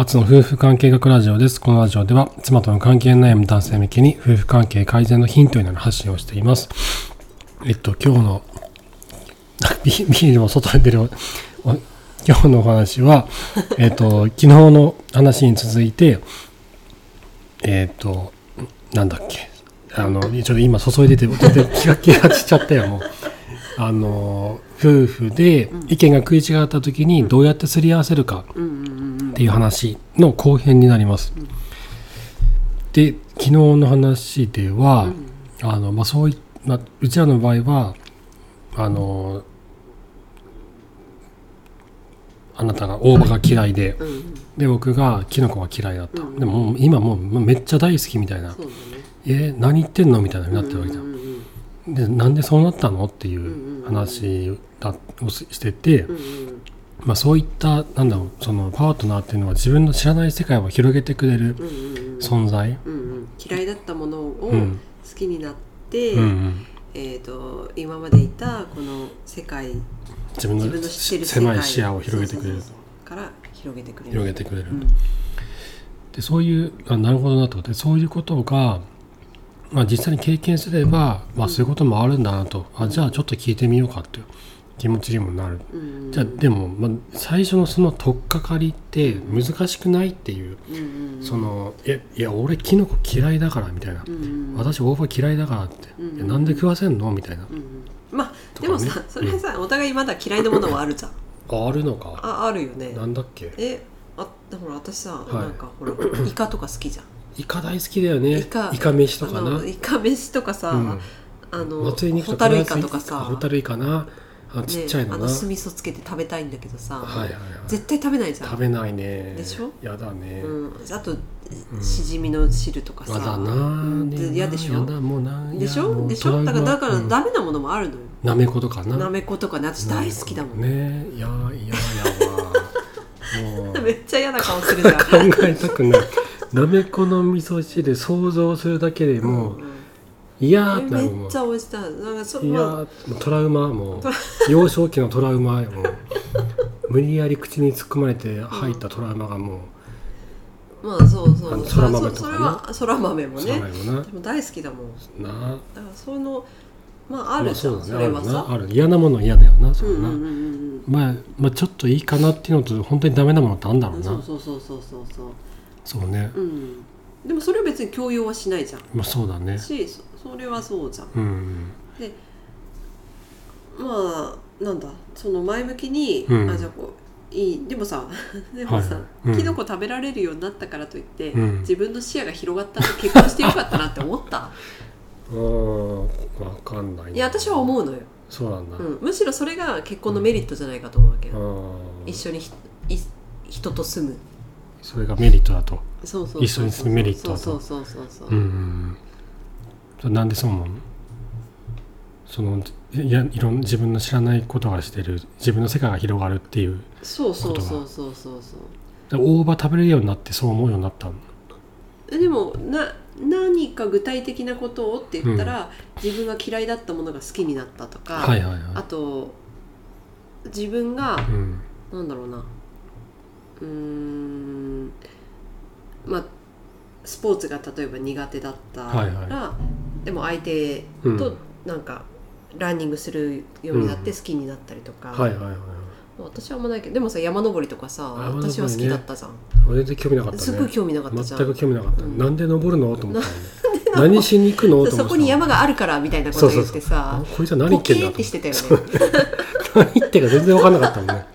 アツの夫婦関係学ラジオです。このラジオでは、妻との関係悩む男性向けに、夫婦関係改善のヒントになる発信をしています。えっと、今日の、ビビールも外に出る、お今日のお話は、えっと、昨日の話に続いて、えっと、なんだっけ、あの、ちょっと今注いでて、全然気が気がしちゃったよ、もう。あの、夫婦で意見が食い違った時にどうやってすり合わせるか。っていう話の後編になります。で昨日の話では、あのまあ、そういまあ、うちらの場合はあのあなたが大葉が嫌いで、で僕がキノコが嫌いだった、うん。でも今もうめっちゃ大好きみたいな。そうだね「え何言ってんの?」みたいなになってるわけじゃん。でなんでそうなったの？っていんう話だをししてて、まあ、そういったなんだろうそのパートナーっていうのは自分の知らない世界を広げてくれる存在、うんうん。嫌いだったものをうん。好きになって、うんうん、えー、と今までいたこの世界自分の自分の知ってる世界狭い視野を広げてくれる。から広げてくれる。広げてくれる、うん。でそういうあなるほどなとでそういうことが、まあ、実際に経験すれば、まあ、そういうこともあるんだなと。あじゃあちょっと聞いてみようかっていう。気持ちにもなる。うん。じゃあでも、まあ、最初のその取っかかりって難しくないっていう、その「えいや俺キノコ嫌いだから」みたいな。うんうん「私大葉嫌いだから」って。うなんで食わせんの?」みたいな。まあでもさそれさ、お互いまだ嫌いなものはあるじゃん。ああるのか。ああるよね。なんだっけ？えあほら私さ、い。なんかほらイカとか好きじゃんイカ大好きだよね。イカ。飯とかあなのイカ飯とかさ、うん。あのホタルイカとかさ。ホタルイカな。あちっちゃいのな、ね、あの酢味噌つけて食べたいんだけどさ、はいはいはい。絶対食べないじゃん。食べないね。でしょ？やだね、うん、あと、しじみの汁とかさ。やだなうん。でしょ？もうなでしょ？でしょ？だからだからうん。ダメなものもあるのよ、なめことかな。なめことかね。私大好きだもん、ね。いやいややわ もう。めっちゃ嫌な顔するじゃん。考えたくないなめこの味噌汁想像するだけでもう嫌うん。ってなるもん。めっちゃ美味しいなんかそいやまあもうトラウマ。もう幼少期のトラウマ。よもう 無理やり口に突っ込まれて入ったトラウマがもまあそうそあのうそら豆とかね。そそれはそら豆もうね。さないもな。でも大好きだもん。だなからそのまああまるじゃん、そうだね。それはさ。あるな。ある嫌なものは嫌だよなそううんな、うんうんうん。まあ、まあちょっといいかなっていうのと本当にダメなものってあるんだろうな。そうそうそうそうそうそうそうね。うん。でもそれは別に強要はしないじゃん。まあそうだね。しそそれはそうじゃん。うんまあなんだ？その前向きに、うん。あじゃあこういい。でもさ でもさ、はいうん。キノコ食べられるようになったからといって、うん。自分の視野が広がったら結婚してよかったなって思った？うんわかんないいや私は思うのよ、そうなんだ、うん、むしろそれが結婚のメリットじゃないかと思うわけよ、うん一緒にひい人と住むそれがメリットだと。そうそうそうそう。一緒に住むメリットだと。そうそうそうそう。んなんでそう思うの？そのいやいろんな自分の知らないことがしてる自分の世界が広がるっていうそうそうそうそうそうそう。で大葉食べれるようになってそう思うようになったの？えでもな何か具体的なことをって言ったら、自分が嫌いだったものが好きになったとか、はいはいあはと自分がい、うん、なんだろうなうーん。まあスポーツが例えば苦手だったら、はいはでも相手うん。となんかランニングするようになって好きになったりとか、はいはいはいはい。私はあんまないけどでもさ山登りとかさ、ね。私は好きだったじゃん、全然興味なかったね。すっごい興味なかった全く興味なかった、うん。なんで登るの？と思ったの。ね何しに行くの？と思ってそこに山があるからみたいなこと言ってさあこいつは何言ってんだとポケーってしてたよね。何言ってるか全然分かんなかったもんね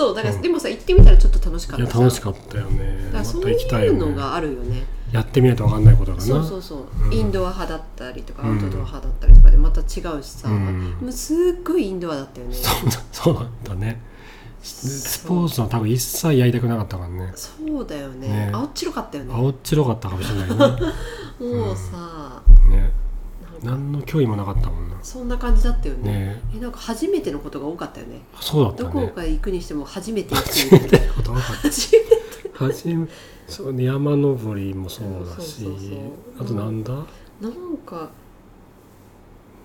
そうだから、うん。でもさ行ってみたらちょっと楽しかった。いや楽しかったよね。だからそういうのがあるよね。やってみないと分かんないことだな。そうそうそう、うん。インドア派だったりとかうん。アウトドア派だったりとかでまた違うしさ、うん。もうすっごいインドアだったよね。そうだそうなんだね。スポーツは多分一切やりたくなかったからね。そうだよね。ね。青っ白かったよね。青っ白かったかもしれないね。もうさ、ね何の興味もなかったもんな。そんな感じだったよね。ね。えなんか初めてのことが多かったよね。そうだったね。どこか行くにしても初めて行くみたいなことなかった。初めて。初めそうね山登りもそうだしそうそうそう。あとなんだ？なんか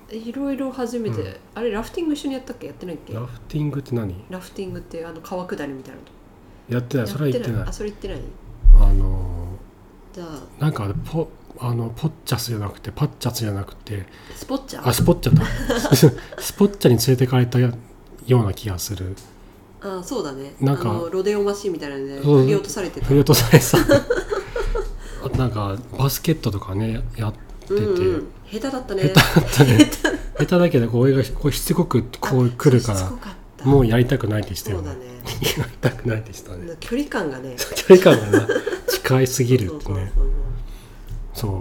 いろいろ初めて、うん。あれラフティング一緒にやったっけ？やってないっけ？ラフティングって何？ラフティングってあの川下りみたいなのやってない。それは言ってない。あそれ言ってない。あのじゃあ。ーなんかあれポあのポッチャスじゃなくてパッチャスじゃなくてスポッチャ？あスポッチャだ。スポッチャに連れてかれたような気がする。あそうだね。なんかロデオマシンみたいなので振り落とされてた。振り落とされてた。あ となんかバスケットとかねやってて、うんうん、下手だったね。下手だったね。下手だけどこう俺がこうしつこくこう来るからもうやりたくないってしてるそうだね。やりたくないってしたね。距離感がね。距離感がな近いすぎるってねそう。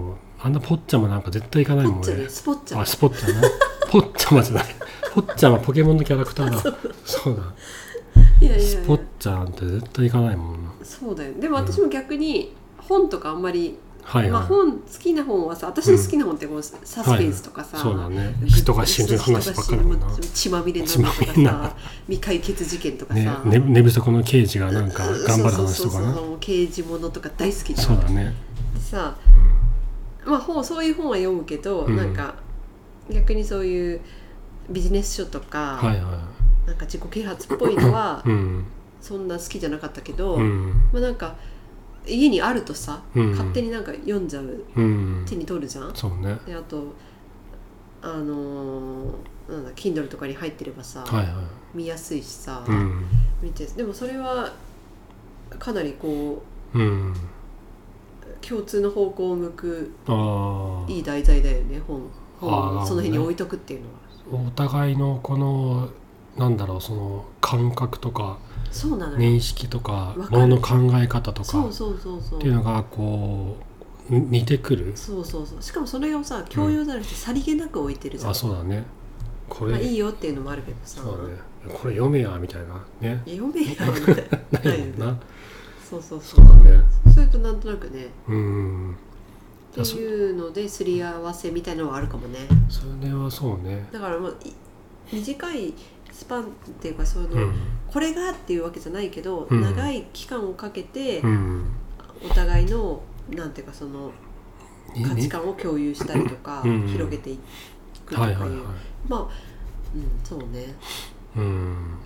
あんなポッチャもなんか絶対行かないもんねポッチャねスポッチャ。あスポッチャな ポッチャマじゃない。ポッチャはポケモンのキャラクターだ。そう。だ。いやスポッチャなんて絶対行かないもん。なそうだよ。でも私も逆に本とかあんまり、まあ、はい。はい、本好きな本はさ私の好きな本ってこうサスペンスとかさ、そうだね。人が死ぬ話ばっかりだも血まみれになる。とかさ未解決事件とかさ、ねね寝不足の刑事がなんか頑張る話とかな。そうそうそうそう。刑事ものとか大好きじゃん。そうだね。でさまあ本そういう本は読むけど、うん。なんか逆にそういうビジネス書とか、はいはなんか自己啓発っぽいのは、いうん。そんな好きじゃなかったけど、うん。まあなんか家にあるとさ、うん。勝手になんか読んじゃううん。手に取るじゃん？そうね。であとあのーなんだ Kindle とかに入ってればさ、はいはい。見やすいしさ、うん。見てでもそれはかなりこうん。う共通の方向を向くいい題材だよね本本をその辺に置いとくっていうのは。お互いのこのなんだろうその感覚とかそうなのよ、認識とかわかる。ものの考え方とかっていうのがこうに似てくる。そうそうそう。しかもそれをさ教養じゃなくてさりげなく置いてるじゃん、あそうだね。これまあ、いいよっていうのもあるけどさ。そうだね。これ読めやみたいな。ね。読めやみたいな。ないもんなそうそうそそううだね。そうするとなんとなくねうんっていうのですり合わせみたいなのはあるかもね。それはそうね。だからまあい短いスパンっていうかその、うん。これがっていうわけじゃないけど、うん。長い期間をかけて、うんお互いのなんていうかそのに価値観を共有したりとか、うん広げていくとか、はいいうはいはい。まあうんそうね。うん。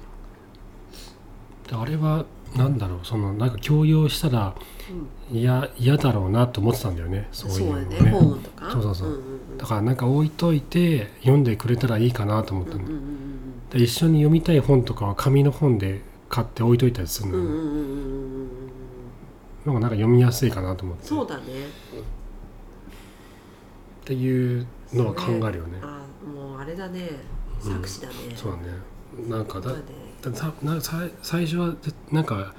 であれはなんだろうそのなんか強要したらうん。嫌嫌だろうなと思ってたんだよね。そうそういうのだね本とか。そうそうそう。んんんだからなんか置いといて読んでくれたらいいかなと思ったの、うんうんうんで一緒に読みたい本とかは紙の本で買って置いといたりするの、うんうんうんなんか読みやすいかなと思って。そうだね。っていうのは考えるよね。あもうあれだね。うん。作詞だね、そうだね。なんかだねださなさ最初はぜなんか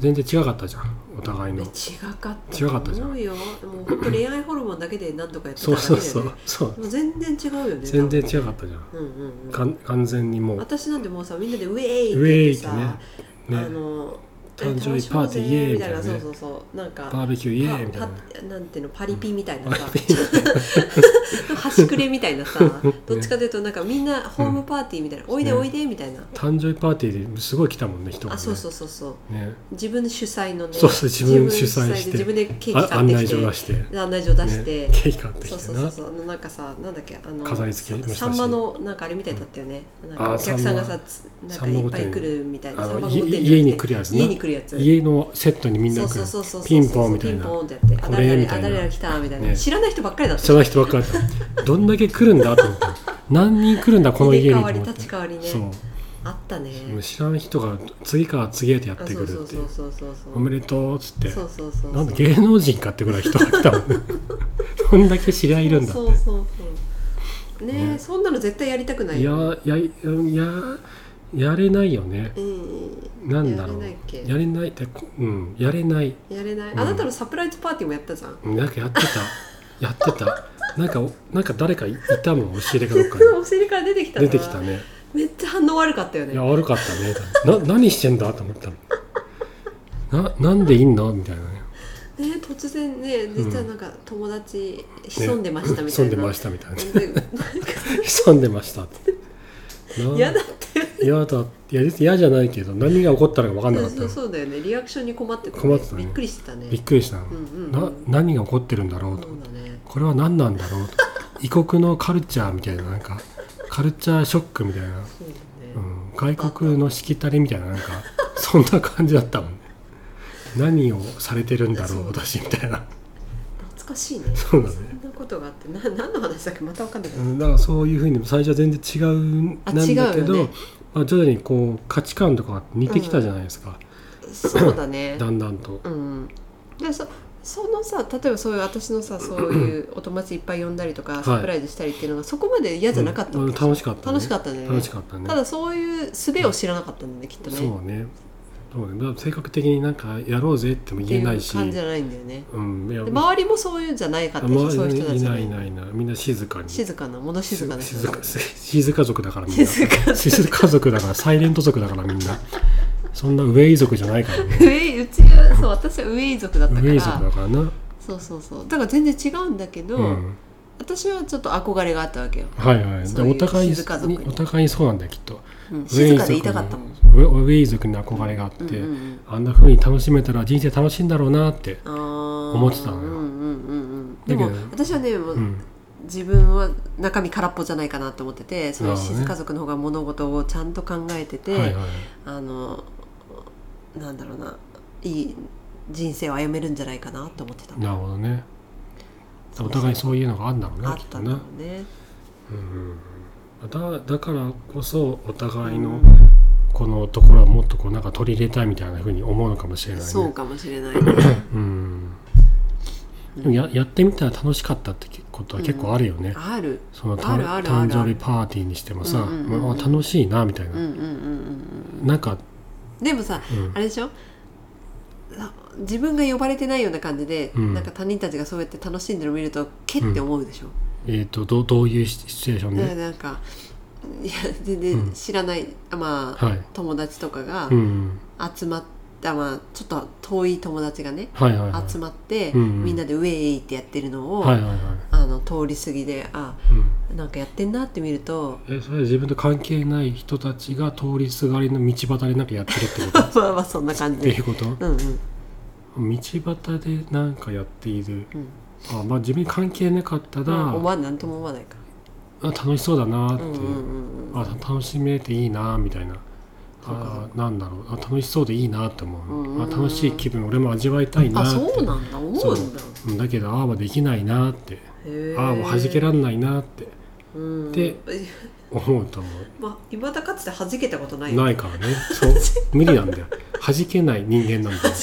全然違かったじゃん。お互いの。違かった違かったじゃん。と思うよ。もう本当恋愛ホルモンだけで何とかやってたそうだけね。そうそうそう。もう。全然違うよね全然違かったじゃん。うんうんうん。完全にもう。私なんてもうさみんなでウェーイって言ってさ、ってね。あの誕生日パーティーイエーイみたいなね。そうそうそう。なんかバーベキューイエーイみたいななんていうのパリピみたいなさパリピ端くれみたいなさどっちかというとなんかみんなホームパーティーみたいな、おいでおいでみたいな、誕生日パーティーですごい来たもんね人がねあそうそうそうそうね自分主催のねそうそう自分主催して自分でケーキあ案内買ってきて状出してで案内状出して、ねケーキ買ってきてなそうそうそうなんかさなんだっけあの飾り付けさんまのなんかあれみたいだったよね、なんかあお客さんがさなんかいっぱい来るみたいな家に来るやつな家に来るやつ。家のセットにみんな来る。ピンポンみたいな。ピンポンってやって。あこれみたいな。あ誰々来たみたいな、ね。知らない人ばっかりだった知らない人ばっかりだったどんだけ来るんだと思った何人来るんだこの家に入れ替わりと思って立ち替わりね。そう。あったね。知らん人が次から次へとやっあてくるっておめでとうっつって。なんだ芸能人かってぐらい人が来たもんね。どんだけ知り合いいるんだそうそうそう。ねね。そんなの絶対やりたくないいよやいやいややれないよね。うん。なんだろう。やれないっけ。やれないってこうん。やれない。やれない、うん。あなたのサプライズパーティーもやったじゃん。なんかやってた。やってた。なんかなんか誰かいたもん押し入れかどっかお尻から出てきた出てきたね。めっちゃ反応悪かったよね。いや悪かったね。な何してんだと思ったの。ななんでいんのみたいなね。ね突然ね実はなんか友達潜んでましたみたいな、潜んでましたみたいなでなんか 潜んでましたって。な嫌だったよね嫌だ。いや嫌じゃないけど何が起こったのか分かんなかったそうのそうだよね。リアクションに困ってた、ね、困ってたね。びっくりしてたね。びっくりしたの、うんうん。うんな何が起こってるんだろうと。ね。これは何なんだろうと。異国のカルチャーみたいななんか。カルチャーショックみたいな、ね、うん、外国のしきたりみたいななんか。そんな感じだったもんね。何をされてるんだろそうう。私みたいな。懐かしいね。そうだねことがあってな何の話だっけ？またわかんない。けど、うんだからそういうふうに最初は全然違うなんだけど、ね。まあ、徐々にこう価値観とかが似てきたじゃないですか、そうだね。だんだんと。うん。でそそのさ例えばそういう私のさそういう お友達いっぱい呼んだりとかサプライズしたりっていうのがそこまで嫌じゃなかったうん楽しかったね。楽しかったね。楽しかったね。ただそういう術を知らなかったんだよねきっとね。そうね性格的になんかやろうぜっても言えないし。感じじゃないんだよね。うん。いやで周りもそういうんじゃないかったし周りそういう人たちがいないいないいない。みんな静かに。静かな物静かな人静か静か族だからみんな。静か。静か族だからサイレント族だからみんな。そんなウェイ族じゃないからね。ウェイうちはそう私はウェイ族だったかウェイ族らだからな。そうそうそう。だから全然違うんだけど、うん。私はちょっと憧れがあったわけよ、はいはい。お互いに。お互いにそうなんだよきっとうん、静かでイ族にいたかったもん。ウェイ族に憧れがあって、うんうんうん。あんな風に楽しめたら人生楽しいんだろうなって思ってたのよ。うんうんうんうんでも私はねもう、うん。自分は中身空っぽじゃないかなと思っててそういうなるほどね。静家族の方が物事をちゃんと考えてて、はいはい。あのなんだろうないい人生を歩めるんじゃないかなと思ってた。なるほどね。お互いそういうのがあるんだろうあねきったんだろうねだだからこそお互いのこのところはもっとこうなんか取り入れたいみたいな風に思うのかもしれないね。そうかもしれないね。うん。でもややってみたら楽しかったってことは結構あるよね、ある。そのたあるあるあ誕る。生日パーティーにしてもさ、うんうんうんうん。まあ楽しいなみたいな、うんうんうんうんなんか、うん。でもさうん。あれでしょ？あ自分が呼ばれてないような感じで、うん。なんか他人たちがそうやって楽しんでるのを見るとけって思うでしょ、えー、とどうどういうシシチュエーションで、なんかいや全然知らない、あまあ、はい、友達とかがうん、集まった、まあ、ちょっと遠い友達がねはいはいはい。集まって、うんうん。みんなでウェイってやってるのを、はいはいはい、あの通り過ぎであうん、なんかやってんなって見るとえそれは自分と関係ない人たちが通りすがりの道端でなんかやってるってこと？っ まあまあそんな感じで。ていうこと？うんうん。道端でなんかやっている。うんあまあ自分に関係なかったら、まあ思わなんとも思わないか。あ楽しそうだなって、う。んうんうんうん。あ楽しめていいなみたいな。あなんだろう。あ楽しそうでいいなって思う、うんうんうん。あ楽しい気分俺も味わいたいなあって。そうなんだ。思うんだ。う。んだけどああはできないなって。ああもう弾けらんないなって。うん。で思うと思 まあいまだかつて弾けたことなういないからね。そう。無理なんだよ。弾けない人間なんだよ。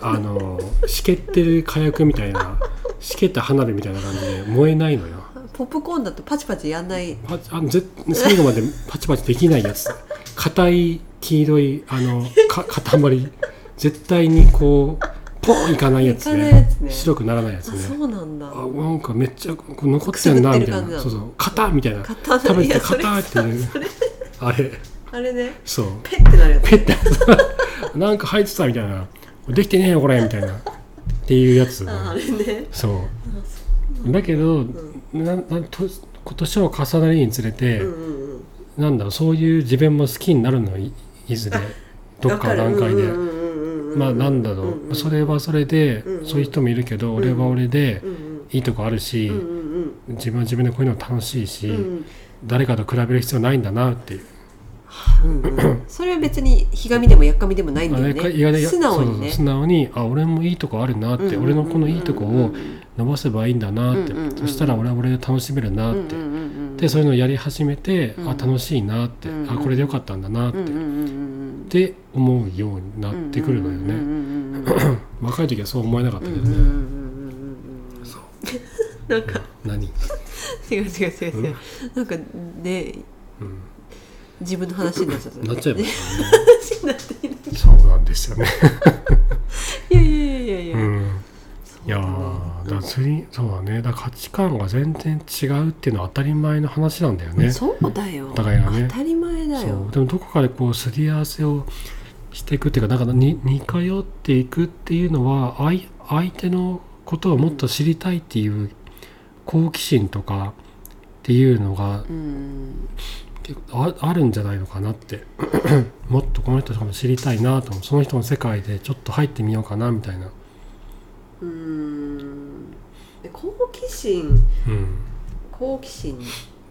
あのしけってる火薬みたいなしけった花火みたいな感じで燃えないのよ。ポップコーンだとパチパチやんない。パチあのぜ最後までパチパチできないやつ。硬い黄色いあのか塊。絶対にこうポンいかないやつね。ね。白くならないやつあねそうなんだ。あなんかめっちゃこう残ってんなみたいな。そうそう。硬みたいな。硬食べていやそれ硬っていうそれ。あれ。あれね。そう。ペッてなるやつ。ペッて。なんか入ってたみたいな。できてねえよこれみたいなっていうやつ。ね。そう。だけど、ななと今年を重ねるにつれて、うんうんうん。なんだろうそういう自分も好きになるのよいいずれどっかの段階で、うんうんうんうんうん。まあなんだろう、うんうん。それはそれで、うんうん。そういう人もいるけど、俺は俺でうんうん。いいとこあるし、うんうん自分は自分でこういうの楽しいし、うんうん。誰かと比べる必要ないんだなっていう、うんうん。それは別にひがみでもやっかみでもないんだよね。素直にね。素直にあ俺もいいとこあるなって、うんうんうんうん。俺のこのいいとこを伸ばせばいいんだなって、うんうんうんうん。そしたら俺は俺で楽しめるなって、うんうんうんうんでそういうのをやり始めて、うんあ楽しいなって、うんうんあこれでよかったんだなって、うんうんうんうん。って思うようになってくるのよね、うんうんうんうん 若い時はそう思えなかったけどね、うんうんうんうんうんうん。そうなんか。何、違う違う違う違う。なんかねうん、自分の話になっちゃった。なっちゃいますよね。話になっているそうなんですよね、いやいやいやいやいや、うん、いやだ釣りそうだね。だから価値観が全然違うっていうのは当たり前の話なんだよね。そうだよ。お互いがね。当たり前だそよう。でもどこかでこうすり合わせをしていくっていうかなんかに似通っていくっていうのは相相手のことをもっと知りたいっていう好奇心とかっていうのがうん結構ああるんじゃないのかなって。もっとこの人とかも知りたいなとその人の世界でちょっと入ってみようかなみたいな、うん。で好奇心。うん、好奇心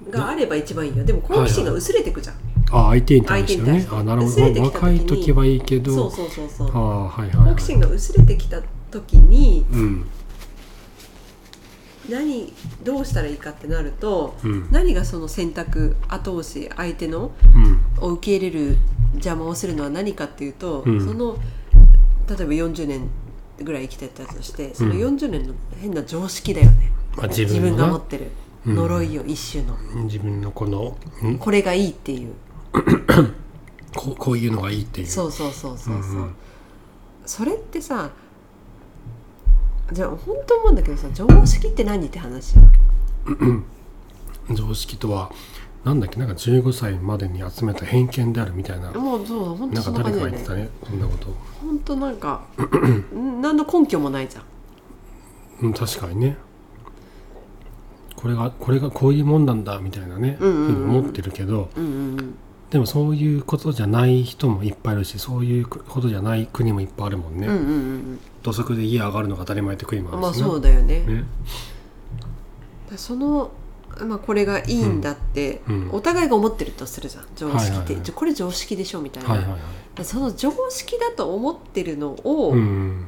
があれば一番いいよ。でも好奇心が薄れてくじゃん、あ相手に対してね。て。あなるほど。若い時はいいけど。そうそうそうそう。ああはいはい、はい。好奇、心が薄れてきた時にうん何どうしたらいいかってなるとうん。何がその選択後押し相手のうん。を受け入れる邪魔をするのは何かっていうと、うん。その例えば40年ぐらい生きてたとしてそのうん40年の変な常識だよね、まあ、自自分が持ってるうん。呪いを一種の、自分のこのん。これがいいっていう。こうこういうのがいいっていう。そうそうそうそうそう、うんうん。それってさじゃあ本当思うんだけどさ常識って何って話常識とはなんだっけなんか15歳までに集めた偏見であるみたいなもうそう本当なんかそんな感誰かが言ってたじだよねねそんなこと。本当なんか何の根拠もないじゃん。うん確かにね。これがこれがこういうもんなんだみたいなね、うんうんうん。ふうに思ってるけどうんうんうんでもそういうことじゃない人もいっぱいいるしそういうことじゃない国もいっぱいあるもんね、うんうんうん土足で家上がるのが当たり前って国もあうんまあそうだよね。ね。だその、まあ、これがいいんだって、うん。うん。お互いが思ってるとするじゃん常識って、はいはいはい。じゃこれ常識でしょみたいな、はいはいはい。でその常識だと思ってるのを、うん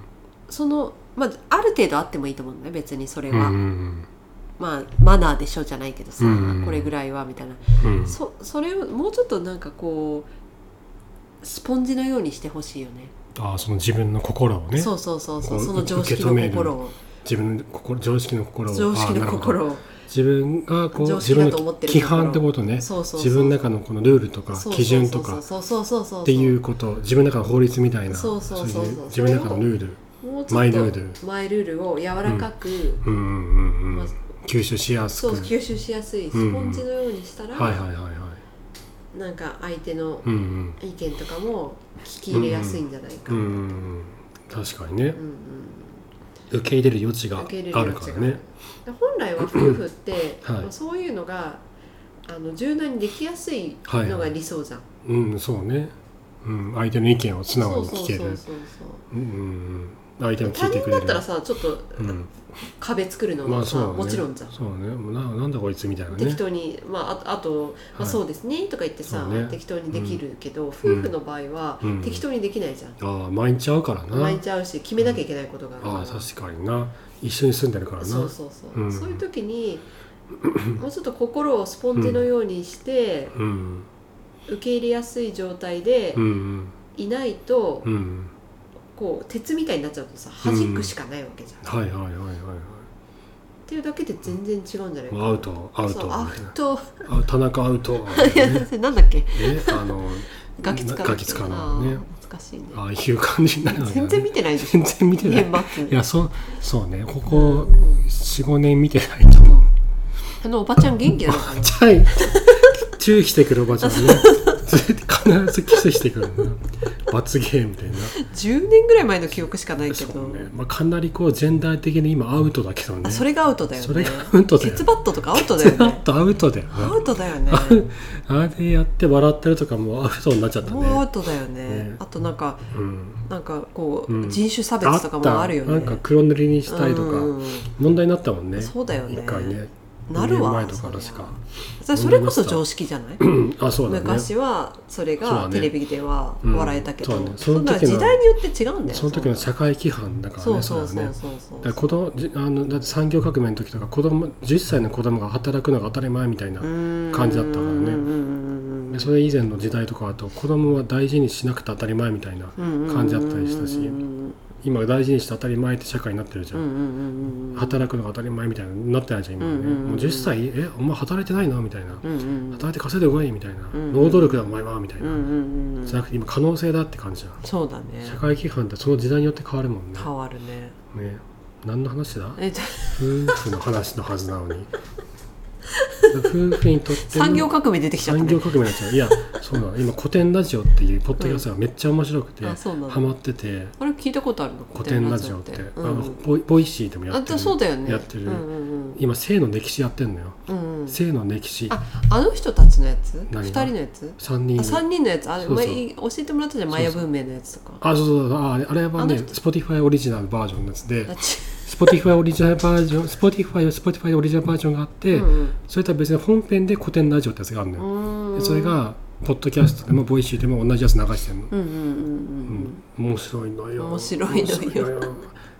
その、まあ、ある程度あってもいいと思うんだよ別にそれうんうは、んまあマナーでしょじゃないけどさ、うん。これぐらいはみたいな、うん。うんそそれをもうちょっとなんかこうスポンジのようにしてほしいよね。ああその自分の心をね。そうそうそうそう。その常識の心を。自分の心常識の心を。常識の心を。自分がこう自分の規範ってことねそうそうそう。自分の中のこのルールとか基準とか。そうそうそうそうそう。っていうこと。自分の中の法律みたいな。そうそうそうそう。い自分の中のルール。マイルール。マイルールを柔らかく、うん。うんうんうん。まあ吸収しやすく。そう吸収しやすい。スポンジのようにしたら、はいはいはいはい。なんか相手のうんうん。意見とかも聞き入れやすいんじゃないか、うんうんうん。確かにね。うんうん。受け入れる余地があるからね。で本来は夫婦って、はい。まあそういうのがあの柔軟にできやすいのが理想じゃん、うんそうね。うん。相手の意見を素直に聞ける。そうそうそう。うんうんうん相手も聞他いてくれる。人だったらさちょっとうん。壁作るのまはさ、あそうだね。もちろんじゃん。そうね。もうななんだこいつみたいなね。適当に、まあ、ああと、まあ、はい。そうですねとか言ってさ、ね。適当にできるけど、夫婦の場合は、うん。適当にできないじゃん、ああ毎日会うからな。毎日会うし決めなきゃいけないことがあるから、ああ確かにな。一緒に住んでるからな。そうそうそう、うん。そういう時に もうちょっと心をスポンジのようにして、うん。受け入れやすい状態でうんうん。いないと、うんこう鉄みたいになっちゃうとさうん。弾くしかないわけじゃん、っはいはいはいはいはい。ていうだけで全然違うんじゃない？かなアウトアウト。アウト。あ田中アウト。い やなんだっけ？えあのガキ使う。ガキ使うのね。難しいね。ああいう感じになるね。全然見てないでしょ。全然見てない。いやそうそうね。ここ45年見てないと。思うあのおばちゃん元気なのかな？はい。注意してくるおばちゃんね必ずキスしてくるんだ罰ゲームみたいな。10年ぐらい前の記憶しかないけど、ね、まあ、かなりこうジェンダー的に今アウトだけどね。あそれがアウトだよね。それがアウトだよ鉄バットとかアウトだよあねとアウトだよアなウトだよね。あれやって笑ってるとかもうアウトになっちゃったもうアウねトだよね。ね。あとなんかうん。なんかこう、うん。人種差別とかもあるよね。なんか黒塗りにしたいとか。うん。問題になったもんね。そうだよね。一回ねなるわ。2年前とか確か。それそれこそ常識じゃない？う んあそうだね。昔はそれがテレビではうん笑えたけど、そうね。そんな時代によって違うんだよその時の社会規範だからねそうそうそう子供じあのだって産業革命の時とか子供10歳の子供が働くのが当たり前みたいな感感じだったからね。でそれ以前の時代とかだと子供は大事にしなくて当たり前みたいな感じだったりしたし今大事にして当たり前って社会になってるじゃん、働くのが当たり前みたいになってないじゃん今はね、うんうんうんうん。もう10歳えお前働いてないのみたいな、働いて稼いでこいみたいな、うんうん労働力だお前はみたいな、うんうんうんじゃなくて今可能性だって感じじゃん。そうだね。社会規範ってその時代によって変わるもんね。変わるね。ね。何の話だ？え夫婦の話のはずなのに夫婦にとっての産業革命出てきちゃったね。産業革命になっちゃう。いやそうなの。今コテンラジオっていうポッドキャストがめっちゃ面白くて、うなの。ハマってて。あれ聞いたことあるの？コテンラジオって。あのうん。ボイボイシーでもやあってる。そうだよね。やってる、うんうん今性の歴史やってんのよ、うんうん。性の歴史。ああの人たちのやつ？何が？二人のやつ？3人。あ三人のやつ。あれそう。教えてもらったじゃん。マヤ文明のやつとか。あそうそう。そうああれはねあの人 Spotify オリジナルバージョンのやつで Spotify オリジナルバージョン Spotify は Spotify オリジナルバージョンがあって、うんそれとは別に本編でコテンラジオってやつがあるのよ、それがポッドキャストでもボイシーでも同じやつ流してるの、うんうんうんうん。うん、面白いのよ。面白いのよ。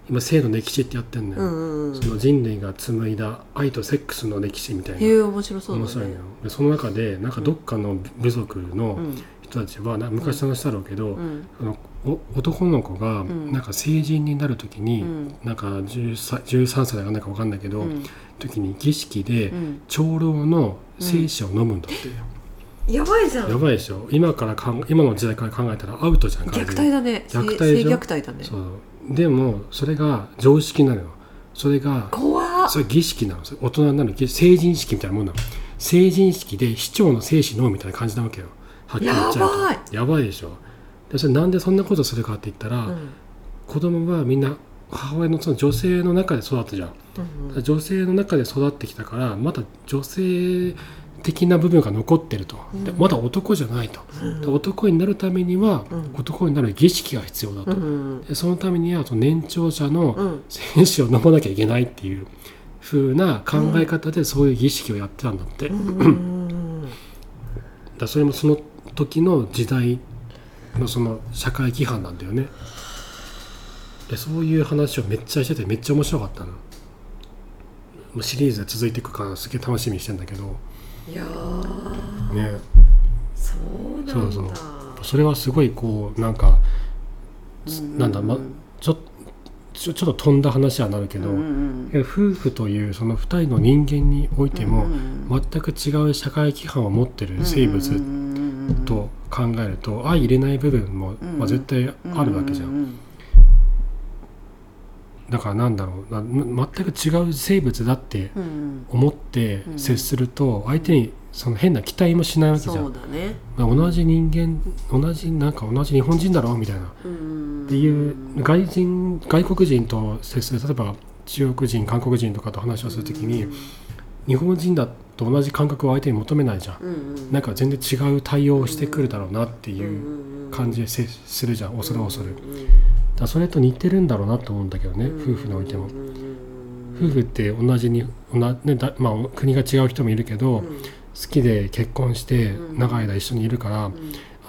今性の歴史ってやってんのよ、うんうんうん。その人類が紡いだ愛とセックスの歴史みたいな。へえ面白そうだね。面白いのよ。でその中でなんかどっかの部族のうん。人たちはな昔の話だろうけど、うん。そのお男の子がん。なんか成人になる時に、うん。なんか 10, 歳13歳だかなんか分かんないけど、うん。時に儀式でうん。長老の精子を飲むんだって、やばいじゃん。やばいでしょ。今からかん今の時代から考えたらアウトじゃん虐待だね。虐待性虐待だね。そう。でもそれが常識なのよ。それが怖っ。それ儀式なの。それ大人になる儀成人式みたいなもんなの。成人式で市長の精子飲むみたいな感じなわけよ。はっきり言っちゃうと。やばい。やばいでしょでそれなんでそんなことするかって言ったら、うん。子供はみんな母親のその女性の中で育ったじゃん、うん女性の中で育ってきたからまだ女性的な部分が残ってると、でまだ男じゃないと、で男になるためには、うん。男になる儀式が必要だと、うんでそのためにはその年長者のうん。精子を飲まなきゃいけないっていう風な考え方でそういう儀式をやってたんだって、だそれもその時の時代のその社会規範なんだよね。でそういう話をめっちゃしててめっちゃ面白かったの。もうシリーズで続いていくからすげえ楽しみにしてんだけど。いやー。ね。そうなんだ。そうそう。それはすごいこうなんか、なんだまちょちょちょっと飛んだ話はなるけど、うんうん夫婦というその2人の人間においても、全く違う社会規範を持ってる生物と考えると相入れない部分も、ん。まあ、絶対あるわけじゃん。だからなんだろう。なむ全く違う生物だって思ってうん。接すると相手にその変な期待もしないわけじゃん。ね。まあ同じ人間同じなんか同じ日本人だろうみたいな。うん。っていう外人外国人と接する例えば中国人韓国人とかと話をするときに日本人だと同じ感覚を相手に求めないじゃん。うんうん。なんか全然違う対応をしてくるだろうなっていう感じで接するじゃん恐る恐る。だそれと似てるんだろうなと思うんだけどね夫婦においても。夫婦って同じに同ねだまあ国が違う人もいるけど好きで結婚して長い間一緒にいるから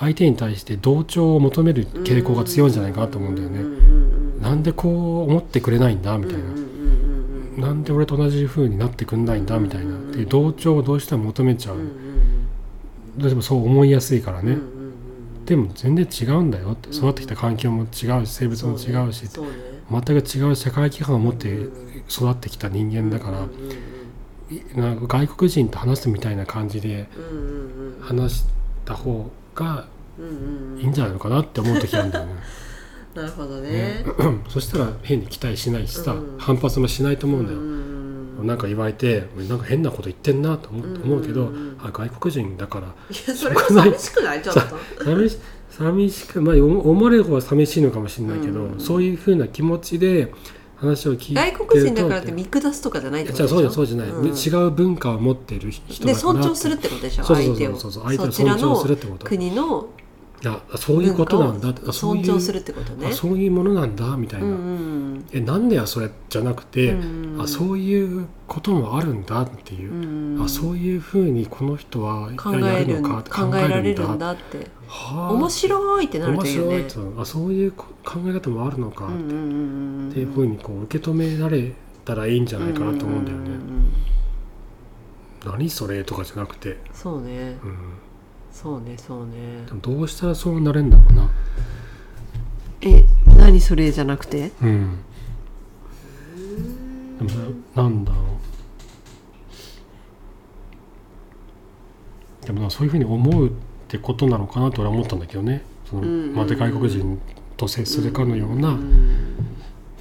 相手に対して同調を求める傾向が強いんじゃないかなと思うんだよね。なんでこう思ってくれないんだみたいな、なんで俺と同じ風になってくんないんだみたいな。っていう同調をどうしても求めちゃう、どうしてもそう思いやすいからね、でも全然違うんだよって。育ってきた環境も違うし生物も違うし全く違う社会規範を持って育ってきた人間だから、いなんか外国人と話すみたいな感じで話した方がいいんじゃないのかなって思う時あるんだよね。なるほどね。ね。そしたら変に期待しないしさ、うん。反発もしないと思うんだよ。うん。なんか言われてなんか変なこと言ってんなと思うん。思うけど、うん。あ外国人だからいやそれは寂しくない？ちょっと。寂し寂しくまあ思思われる方は寂しいのかもしれないけど、うん。そういうふうな気持ちで話を聞いて外国人だからって見下すとかじゃないってことじゃあでしょ？そうじゃそうじゃない、うん。違う文化を持っている人だでから尊重するってことでしょ？そうそうそう相手をそうそう。相手を。尊重するのってこと。国のあそういうことなんだ。ってあそういう尊重するってことね。あそういうものなんだみたいな、うんうんえなんでやそれじゃなくて、うんあそういうこともあるんだっていう。う、んあそういうふうにこの人は考やえるるのかって考えられるんだだって。はあ。面白いってなる面といね。白いとあそういうこ考え方もあるのかっうんうんうんうんていうふうにこう受け止められたらいいんじゃないかなと思うんだよね。んんん。何それとかじゃなくて、そうね。うん、そうねそうね。でもどうしたらそうなれんだろうな。え何それじゃなくて？うん。でもななんだろう。でもなそういうふうに思うってことなのかなと俺は思ったんだけどね。そのうんうんうん。また外国人と接するかのようなうん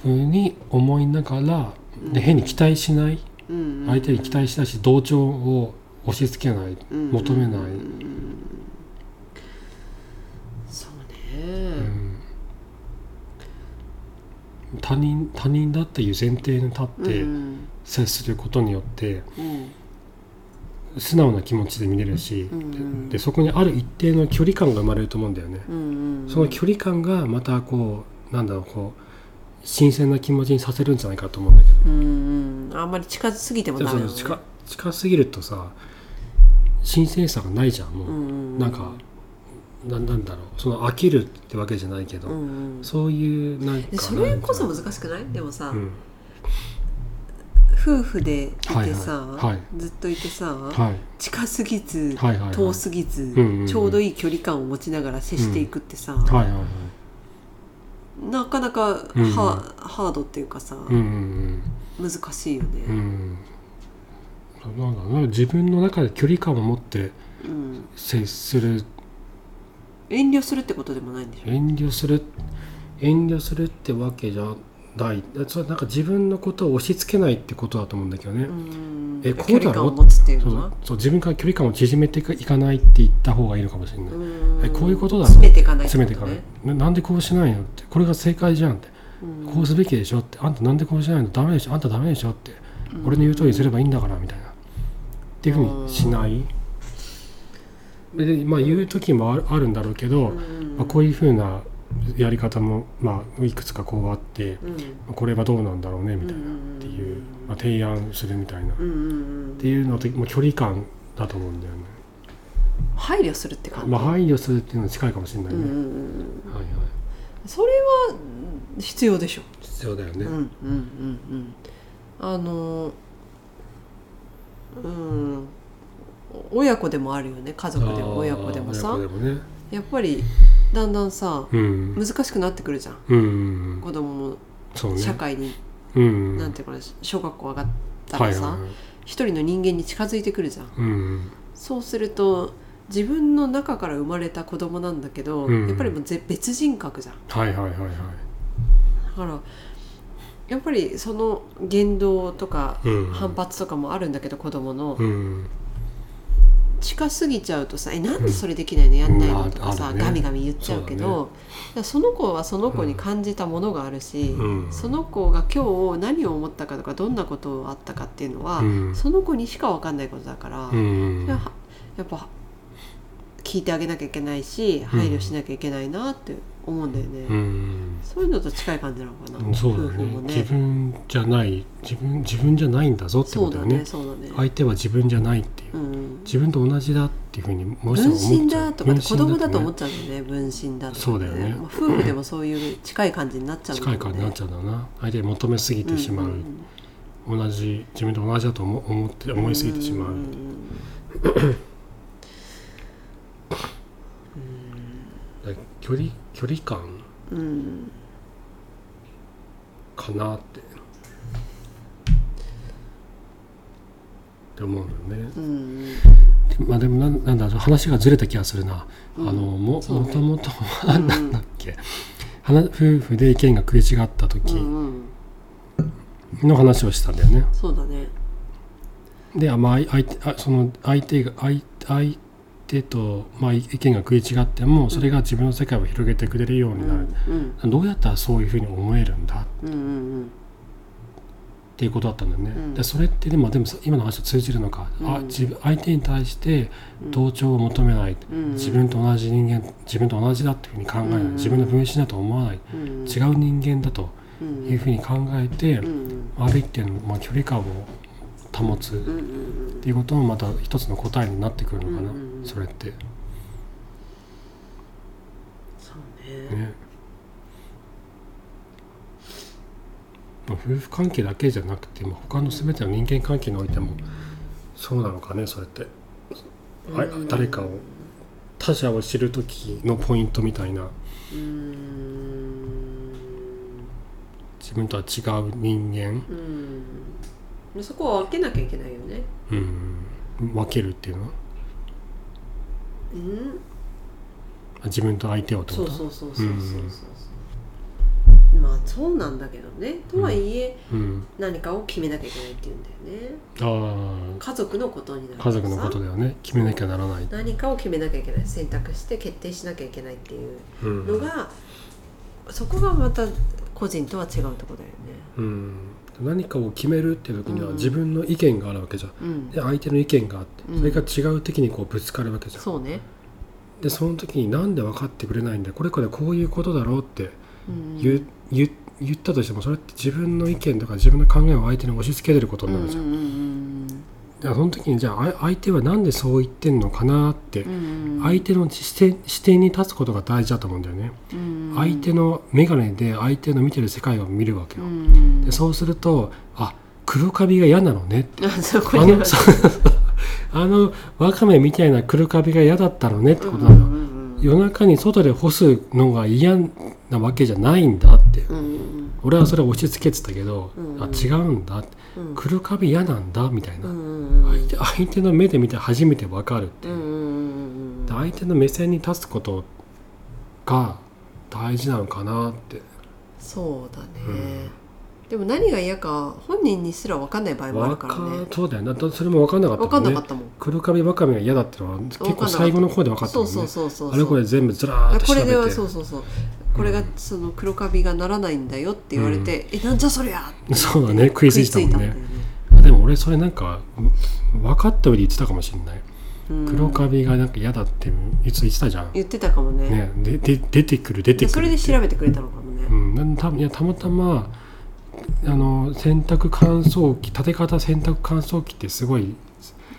ふうに思いながら、で変に期待しない。うん相手に期待しないし同調を押し付けない。うん求めない、そううねん他人他人だっていう前提に立ってうん。接することによってうん。素直な気持ちで見れるし、でそこにある一定の距離感が生まれると思うんだよね、その距離感がまたこうなんだろうこう新鮮な気持ちにさせるんじゃないかと思うんだけど。うんうん。あんまり近づすぎてもダメね。近近すぎるとさ神聖さがないじゃんもう、うん。なんかななんだろう。その飽きるってわけじゃないけど、うんうん。そういうなんかでそれこそ難しくない？でもさ、うん。夫婦でいてはいはい。さ、はい。ずっといてさ、はい。近すぎず、はいはいはい。遠すぎず、んうんうん。ちょうどいい距離感を持ちながら接していくってさ、はいはいはい。なかなかハ,、うん。うんハードっていうかさ、うんうん難しいよね、うん。うんなん自分の中で距離感を持ってうん。接する遠慮するってことでもないんでしょ？遠慮する遠慮するってわけじゃない。それなんか自分のことを押し付けないってことだと思うんだけどね、うん。えこうだろ？う距離感を持つっていうそうのは？そう自分から距離感を縮めていかないって言った方がいいのかもしれない、うん。えこういうことだろ？詰めていかない詰めていかない。ななんでこうしないの？って。これが正解じゃんって。うん。こうすべきでしょ？って。あんたなんでこうしないの？ダメでしょ？あんたダメでしょ？って。俺の言う通りにすればいいんだからみたいな。っていうふうにしない。でまあ言う時もあるあるんだろうけど、うん。まあ、こういうふうなやり方も、まあ、いくつかこうあってうん。これはどうなんだろうねみたいなっっていう、まあ、提案するみたいな、っうんうんうん。ていうのともう距離感だと思うんだよね。配慮するって感じ、まあ配慮するっていうのは近いかもしれないね。うん。はいはい。それは必要でしょ、必要だよね。うんうんうんうん。あのうん親子でもあるよね家族でも親子でもさね。やっぱりだんだんさうん。難しくなってくるじゃんうんうん。子供も。社会に、うん。なんていうかな小学校上がったらさ、はいはいはい。一人の人間に近づいてくるじゃんうん。そうすると自分の中から生まれた子供なんだけど、うんやっぱりもうぜ別人格じゃんはいはいはいはい。だからやっぱりその言動とかうん。反発とかもあるんだけど子供のうん。近すぎちゃうとさ「えなんでそれできないの？やんないの?」うん。とかさ、ガミガミ言っちゃうけどその子はその子に感じたものがあるし、うん。その子が今日何を思ったかとかどんなことがあったかっていうのは、うん。その子にしか分かんないことだから、やっぱ聞いてあげなきゃいけないし配慮しなきゃいけないなって思うんだよね、うん。そういうのと近い感じなのかな、そうだ夫婦もね。自分じゃない。自分自分じゃないんだぞってことだよね。ねね、相手は自分じゃないっていう。うん。自分と同じだっていうふうにもう分一つ思っちゃう。身だとかって子供だと思っねちゃうんだよね分身だと。か、そうだよね。まあ、夫婦でもそういう近い感じになっちゃう近い感じになっちゃうんだな。相手に求めすぎてしまう、んん同じ自分と同じだと思思って思いすぎてしまう、んん距離距離感うんうんかなって。って思うんだよね。うんまあでもなんなんだろう話がずれた気がするな、うん。あのもね。もともとうんなんだっけ。話夫婦で意見が食い違った時うんうんの話をしたんだよね、そうだね。で、あまあ、相手あその相手が相相手と、まあ、意見が食い違ってもそれが自分の世界を広げてくれるようになる、うんどうやったらそういうふうに思えるんだ？うんうんうん。っていうことだったんだよね、うん。でそれってでもでも今の話と通じるのか、あうん。自分相手に対してうん。同調を求めない、うん。自分と同じ人間自分と同じだっていうふうに考えない、うん。自分の分身だと思わない、うん。違う人間だとうんいうふうに考えて、うん。ある一定の、まあ、距離感を保つっていうこともまた一つの答えになってくるのかな、うんうんそれって。そうね。ね。まあ夫婦関係だけじゃなくても他の全ての人間関係においてもそうなのかねそれって、あうん誰かを他者を知る時のポイントみたいな。自分とは違う人間、うんそこは分けなきゃいけないよね。うん、分けるっていうのは？うん。自分と相手をってこと？そうそうそうそうそうそう。うんそうまあそうなんだけどね。とはいえうん、何かを決めなきゃいけないっていうんだよね。あ家族のことになるあ家族のことでだよね。決めなきゃならない、何かを決めなきゃいけない。選択して決定しなきゃいけないっていううん。のが、そこがまた個人とは違うとこだよね。うん、何かを決めるっていう時にはうん。自分の意見があるわけじゃん。うん。で相手の意見があってうん。それが違う時にこうぶつかるわけじゃん、そうね、でその時になんで分かってくれないんだこれこれこういうことだろうってうん、言,、言言ったとしてもそれって自分の意見とか自分の考えを相手に押し付けてることになるじゃん、うんうんうんいやその時にじゃああ相手はなんでそう言ってんのかなって、うん。相手の視点視点に立つことが大事だと思うんだよね、うん。相手の眼鏡で相手の見てる世界を見るわけうよ、ん。でそうするとあ黒カビが嫌なのね。あ そこあにのあのワカメみたいな黒カビが嫌だったのねってことなの。夜中に外で干すのが嫌なわけじゃないんだって。うんうん俺はそれを押し付けてたけど、うん。あ違うんだ。うん。黒カビ嫌なんだみたいな、うんうん相手の目で見て初めて分かるっていう。う、んうんうんで相手の目線に立つことが大事なのかなって。そうだね、でも何が嫌か本人にすら分かんない場合もあるわかからね。そうだよな。だそれも分かんなかった分かもんね。んなかったもん。黒カビワカメが嫌だってのは結構最後の方で分かったそうもんね。そうそうそうあれこれ全部ずらーっあこれではと調べてそうそうそうこれがその黒カビがならないんだよって言われて、えなんじゃそりゃって。そうだね。食いついてたもんね。食いついたんだよあでも俺それなんか分かった上で言ってたかもしれない。うん。黒カビがなんか嫌だっていつ言ってたじゃん、言ってたかもね。ねでで出てくる出てくるそれで調べてくれたのかもね、うん、なんたいやたまたまあの洗濯乾燥機立て方洗濯乾燥機ってすごい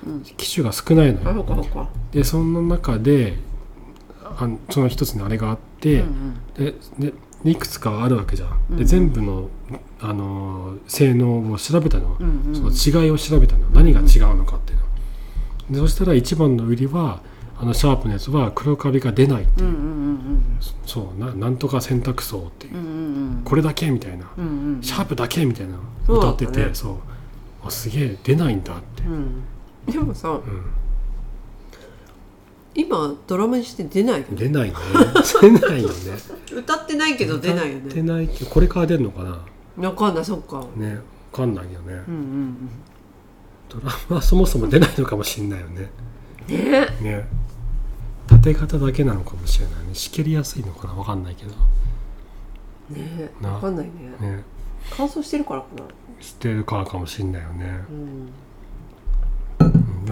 うん。機種が少ないのあよそうかそうか。でその中であその一つにあれがあって、うんででいくつかあるわけじゃん、でうん。全部の、あの性能を調べたの、うんうん。その違いを調べたの。何が違うのかっていうの。でそしたら一番の売りはあのシャープのやつは黒カビが出ないっていう、うんうんうんそうななんとか洗濯槽っていう、うんうんうん。これだけみたいな、うんうんシャープだけみたいな。歌っててったねそう。あすげえ出ないんだって、うん。でもさうん今ドラマにして出ないよね。出ないね。出ないよね。歌ってないけど出ないよ出ねないってこれから出るのかな。分かんない。そっか。ね分かんないよね、うんうんドラマはそもそも出ないのかもしれないよね。うんね。ね。立て方だけなのかもしれないね。仕切りやすいのかな分かんないけど。ね。な。分かんないね。ね。乾燥してるからかな。知ってるからかもしれないよね、うん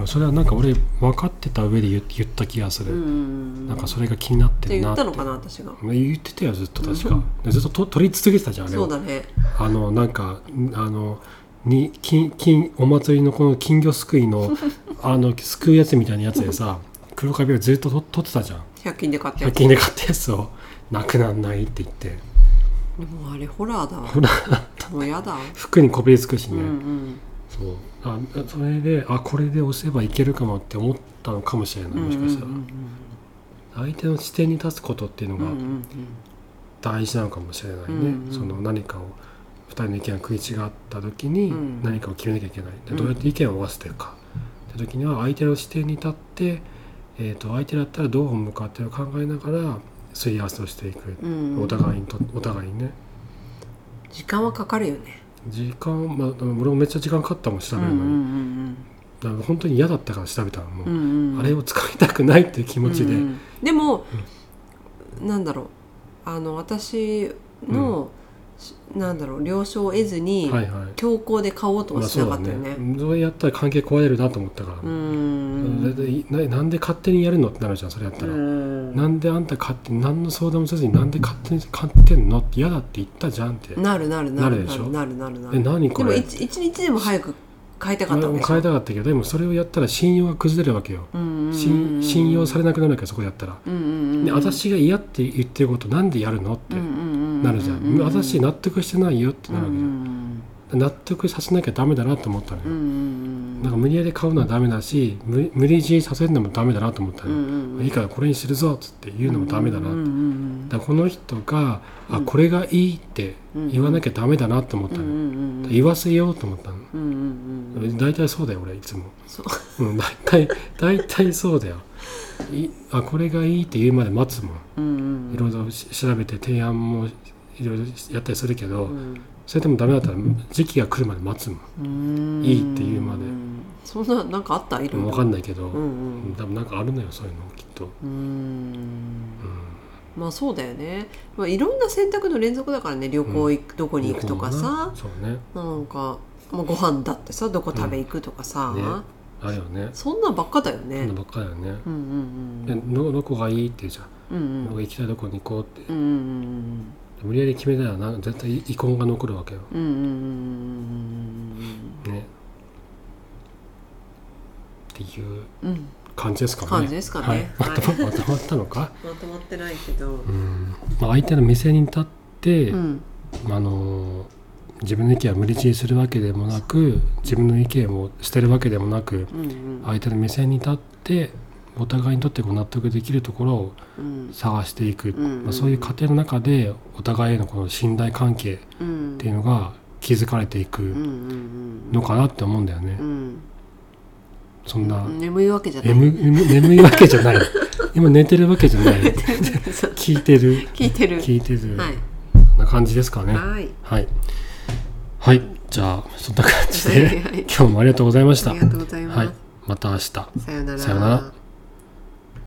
それはなんか俺分かってた上で言言った気がする、うんうんなんかそれが気になっっててるなって。言ったのかな私が言ってたよずっと確か、でずっとと取り続けてたじゃんあれを。そうだね。あのなんかんあのに金金お祭りのこの金魚すくいの あのすくうやつみたいなやつでさ黒カビをずっとと取ってたじゃん。100均で買ったや100つ均で買ったやつをなくなんないって言って。でもあれホラーだわ。ほらもうやだ。服にこびりつくしね、うんうんそう。あそれであこれで押せばいけるかもって思ったのかもしれないもしかしたら、うん相手の視点に立つことっていうのがうんうんうん大事なのかもしれないね、うんうんその何かを2人の意見が食い違った時にうん。何かを決めなきゃいけない、でうん。どうやって意見を合わせてるか。って時には相手の視点に立って、えー、と相手だったらどう思うかっていうのを考えながらすり合わせをしていく、うんうん。お互いにとお互いにね。時間はかかるよね時間、まあ、俺もめっちゃ時間かかったもん調べるのに、うんだから本当に嫌だったから調べたのもう、うんうんうん。あれを使いたくないっていう気持ちで、うんうんでも、なんだろう。あの私の、しなんだろう了承を得ずに、はいはい。強行で買おうとはしなかったよね,、まあそうやったら関係壊れるなと思ったから、うーんななんで勝手にやるのってなるじゃんそれやったら、うん。なんであんた勝手に何の相談もせずになんで勝手に買ってんの？って嫌だって言ったじゃんって、なるなるなる。なるでしょ？なるなるなる。え何これ？でも一一日でも早く買いたかったわけでしょ？変えたかったけどでもそれをやったら信用が崩れるわけよ、信信用されなくなるわけよそこでやったら、うんうんうん。で私が嫌って言ってることなんでやるの？って。うんうんうんなるじゃん、私納得してないよってなるわけじゃん、ん納得させなきゃダメだなと思ったのよ、なんか無理やり買うのはダメだし無無理強いさせるのもダメだなと思ったの、うんうんうん。いいからこれにするぞっつって言うのもダメだなって、うんうんだこの人が、あうん。これがいいって言わなきゃダメだなと思ったの、うんうん言わせようと思ったの、うんうんうん。大体そうだよ俺いつも。そう。うん大体大体そうだよいあこれがいいって言うまで待つもん。うんうんいろいろし調べて提案もいろいろやったりするけど、うん。それでもダメだったら時期が来るまで待つもん。うん。いいって言うまで。そんななんかあった？いろいろ。分かんないけど、うんうん。多分なんかあるのよそういうのきっと、まあそうだよね、まあ、いろんな選択の連続だからね旅行行く、どこに行くとかさ。そうね。なんか、まあ、ご飯だってさどこ食べ行くとかさ、ねあるよね。そんなんばっかだよね。そんなばっかりだよね、うんうんでどどこがいいって言うじゃん、うんうんどこ行きたいとこに行こうって、うんうんうん無理やり決めたらな絶対遺恨が残るわけよ、うんうんうんうんうんね。っていううん。感じですかね。感じですかね。はい、まとはい。ままとまったのか、まとまってないけど。うん。まあ、相手の目線に立って、うん。あの自分の意見は無理強いするわけでもなく自分の意見を捨てるわけでもなくうんうん。相手の目線に立ってお互いにとってこう納得できるところをうん。探していく、うんうん。うんまあ、そういう過程の中でお互いへのこの信頼関係っうん。ていうのが築かれていくのかなって思うんだよね。うん。そんな、うん眠いわけじゃない。眠いわけじゃない。今寝てるわけじゃない。そう。聞いてる。聞いてる。聞いてる、はい。な感じですかね。はい。はいはいじゃあそんな感じで、はい。は い今日もありがとうございました。ありがとうございます、はいまた明日。さよなら。さよなら